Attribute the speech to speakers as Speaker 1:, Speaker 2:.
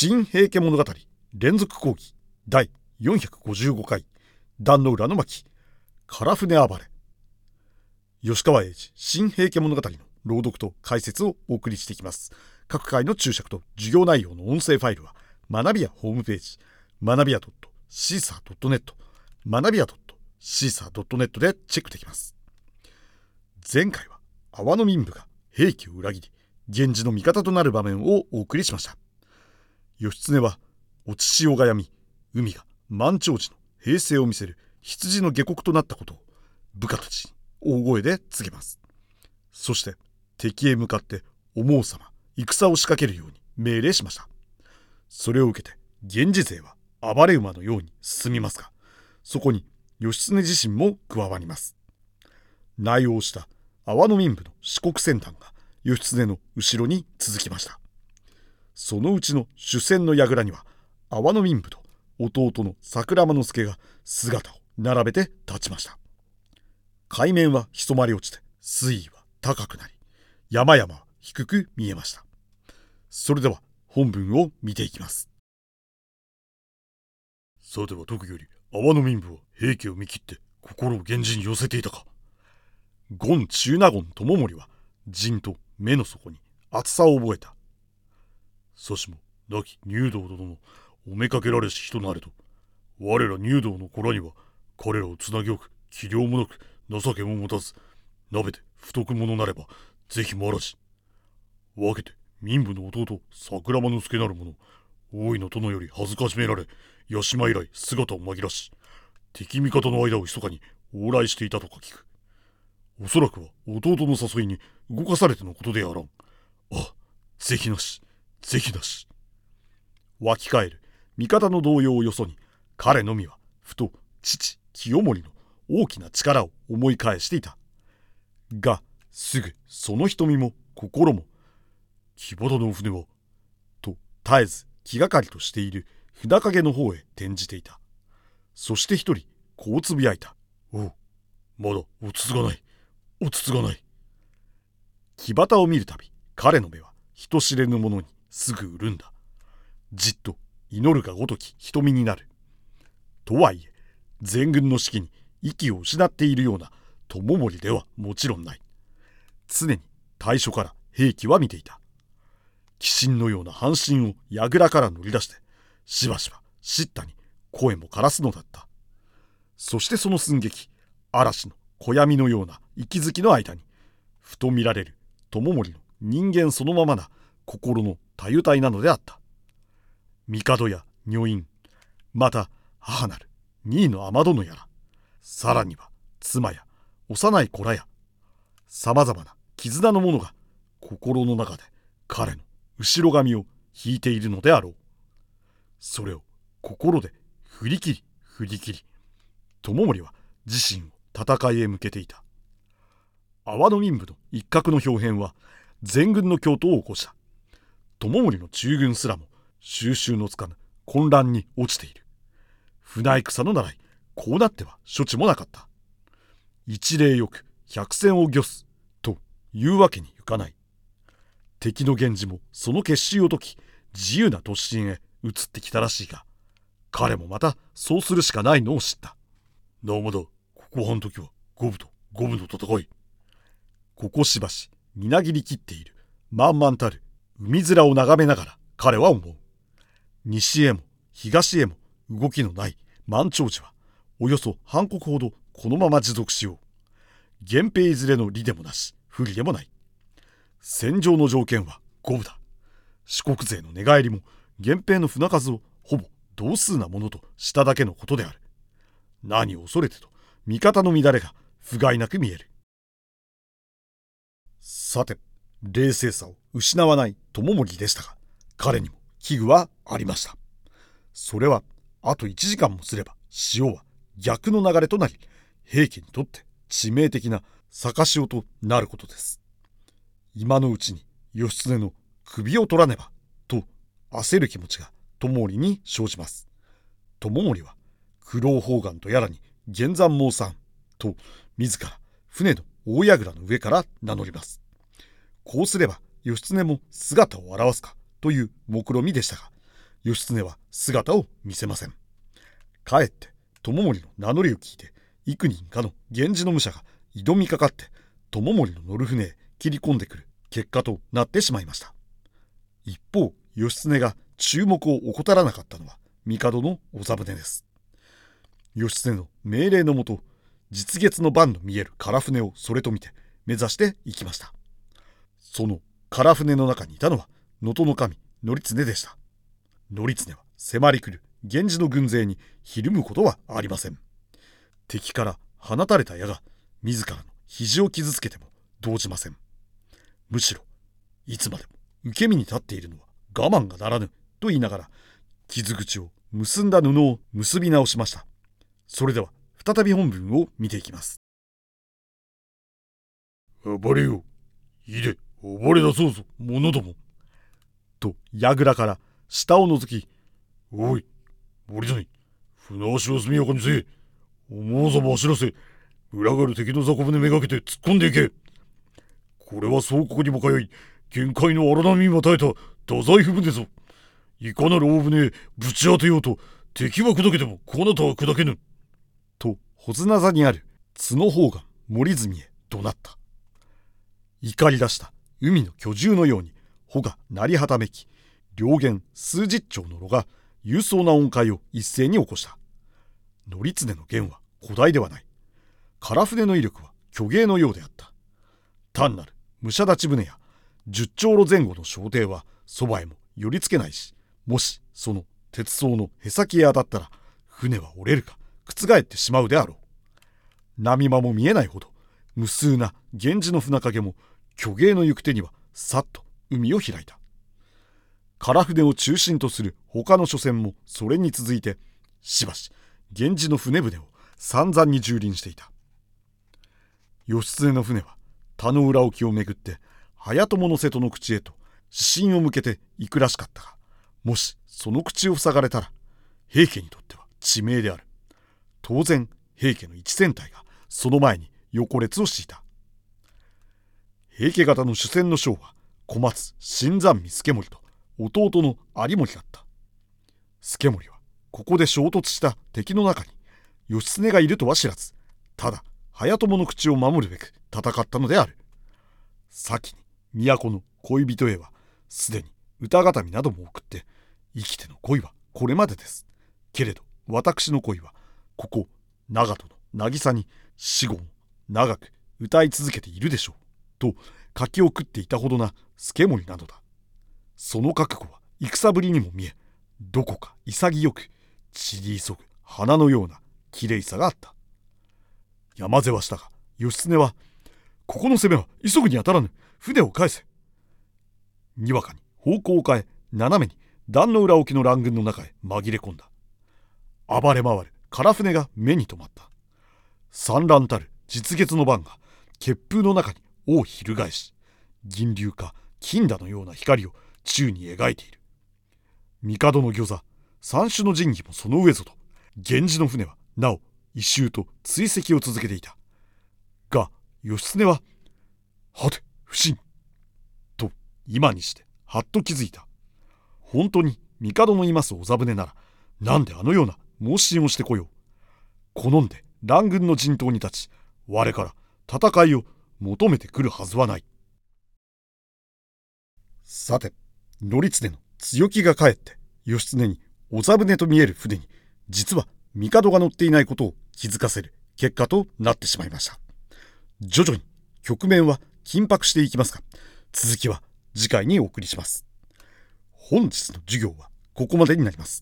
Speaker 1: 新平家物語連続講義第455回壇の裏の巻唐船暴れ。吉川英治新平家物語の朗読と解説をお送りしていきます。各回の注釈と授業内容の音声ファイルは学びやホームページ学びや .caesar.net 学びや .caesar.net でチェックできます。前回は阿波の民部が兵器を裏切り源氏の味方となる場面をお送りしました。義経はお血潮がやみ海が満潮時の平静を見せる羊の下克となったことを部下たちに大声で告げます。そして敵へ向かって思うさま戦を仕掛けるように命令しました。それを受けて源氏勢は暴れ馬のように進みますがそこに義経自身も加わります。内容した阿波の民部の四国戦団が義経の後ろに続きました。そのうちの主戦の櫓には阿波の民部と弟の桜間之助が姿を並べて立ちました。海面は潜まり落ちて水位は高くなり山々は低く見えました。それでは本文を見ていきます。さては特より阿波の民部は平家を見切って心を源氏に寄せていたか。権中納言友盛は陣と目の底に厚さを覚えた。さしも亡き入道殿のおめかけられし人なれと我ら入道の子らには彼らをつなぎ置く器量もなく情けも持たず鍋で不徳者なればぜひもあらし分けて民部の弟桜間之助なる者大いの殿より恥ずかしめられ八島以来姿を紛らし敵味方の間を密かに往来していたとか聞く。おそらくは弟の誘いに動かされてのことであらんあぜひなし。ぜひだし。湧き返る味方の動揺をよそに彼のみはふと父清盛の大きな力を思い返していた。がすぐその瞳も心も木端の船はと絶えず気がかりとしている札影の方へ転じていた。そして一人こうつぶやいた。おう、まだおつつがない。おつつがない。木端を見るたび彼の目は人知れぬものにすぐ売るんだ。じっと祈るがごとき瞳になる。とはいえ、全軍の指揮に息を失っているような友盛ではもちろんない。常に対初から兵器は見ていた。鬼神のような半身を櫓から乗り出して、しばしば叱咤に声も枯らすのだった。そしてその寸劇、嵐の小闇のような息づきの間に、ふと見られる友盛の人間そのままな心のたゆたいなのであった。帝や女院、また母なる二位の雨殿やら、さらには妻や幼い子らや、さまざまな絆の者が心の中で彼の後ろ髪を引いているのであろう。それを心で振り切り振り切り、友盛は自身を戦いへ向けていた。阿波の民部の一角の表変は全軍の京都を起こした。友盛の中軍すらも収拾のつかぬ混乱に落ちている。船戦の習い、こうなっては処置もなかった。一例よく百戦を御すというわけにいかない。敵の源氏もその結集を解き、自由な突進へ移ってきたらしいが、彼もまたそうするしかないのを知った。なおまだ、ここ半時は五分と五分の戦い。ここしばし、みなぎりきっている、満々たる海面を眺めながら彼は思う。西へも東へも動きのない満潮時はおよそ半国ほどこのまま持続しよう。源平いずれの利でもなし、不利でもない。戦場の条件は五分だ。四国勢の寝返りも源平の船数をほぼ同数なものとしただけのことである。何を恐れてと味方の乱れが不甲斐なく見える。さて、冷静さを失わない友盛でしたが、彼にも危惧はありました。それは、あと1時間もすれば、潮は逆の流れとなり、平家にとって致命的な逆潮となることです。今のうちに義経の首を取らねば、と焦る気持ちが友盛に生じます。友盛は、苦労方眼とやらに玄山申さんと自ら船の大櫓の上から名乗ります。こうすれば義経も姿を現すかという目論見でしたが義経は姿を見せません。かえって友盛の名乗りを聞いて幾人かの源氏の武者が挑みかかって友盛の乗る船へ切り込んでくる結果となってしまいました。一方義経が注目を怠らなかったのは帝のお座船です。義経の命令のもと実月の番の見える唐船をそれと見て目指して行きました。その唐船の中にいたのは能登の神頼経でした。頼経は迫り来る源氏の軍勢にひるむことはありません。敵から放たれた矢が自らの肘を傷つけても動じません。むしろいつまでも受け身に立っているのは我慢がならぬと言いながら傷口を結んだ布を結び直しました。それでは再び本文を見ていきます。
Speaker 2: 暴れよいで。暴れ出そうぞ者ども。
Speaker 1: と櫓から下を覗き
Speaker 2: おい森谷船足を速やかにせえ思わざま走らせ裏がる敵の雑魚船めがけて突っ込んでいけ。これは総国にも通い限界の荒波にも耐えた太宰府船ぞ。いかなる大船へぶち当てようと敵は砕けてもこなたは砕けぬ。
Speaker 1: と穂綱座にある角方眼森住へ怒鳴った。怒り出した。海の巨獣のように穂が鳴りはためき両舷数十丁の炉が勇壮な音階を一斉に起こした。則常の弦は古代ではない。唐船の威力は巨芸のようであった。単なる武者立ち船や十丁路前後の小艇はそばへも寄りつけないしもしその鉄層のへさきへ当たったら船は折れるか覆ってしまうであろう。波間も見えないほど無数な源氏の船影も巨芸の行く手にはさっと海を開いた。唐船を中心とする他の諸船もそれに続いてしばし源氏の船船を散々に蹂躙していた。義経の船は田の裏沖をめぐって早友の瀬戸の口へと指針を向けて行くらしかったがもしその口を塞がれたら平家にとっては致命である。当然平家の一戦隊がその前に横列を敷いた。平家方の主戦の将は小松新山見助森と弟の有森だった。助森はここで衝突した敵の中に義経がいるとは知らずただ早友の口を守るべく戦ったのである。先に都の恋人へはすでに歌固みなども送って生きての恋はこれまでです。けれど私の恋はここ長門の渚に死後も長く歌い続けているでしょう。と書き送っていたほどな助森などだ。その覚悟は戦ぶりにも見えどこか潔く散り急ぐ花のような綺麗さがあった。山瀬はしたが義経は「ここの攻めは急ぐに当たらぬ。船を返せ」にわかに方向を変え斜めに壇の裏沖の乱軍の中へ紛れ込んだ。暴れ回る唐船が目に留まった。産卵たる実月の番が血風の中にを翻し銀龍か金田のような光を宙に描いている。帝の御座三種の神器もその上ぞと源氏の船はなお一周と追跡を続けていた。が義経は「はて不審」と今にしてはっと気づいた。本当に帝のいますお座船ならなんであのような申しをしてこよう。好んで乱軍の陣頭に立ち我から戦いを求めてくるはずはない。さて頼経の強気がかえって義経にお座船と見える船に実は帝が乗っていないことを気づかせる結果となってしまいました。徐々に局面は緊迫していきますが続きは次回にお送りします。本日の授業はここまでになります。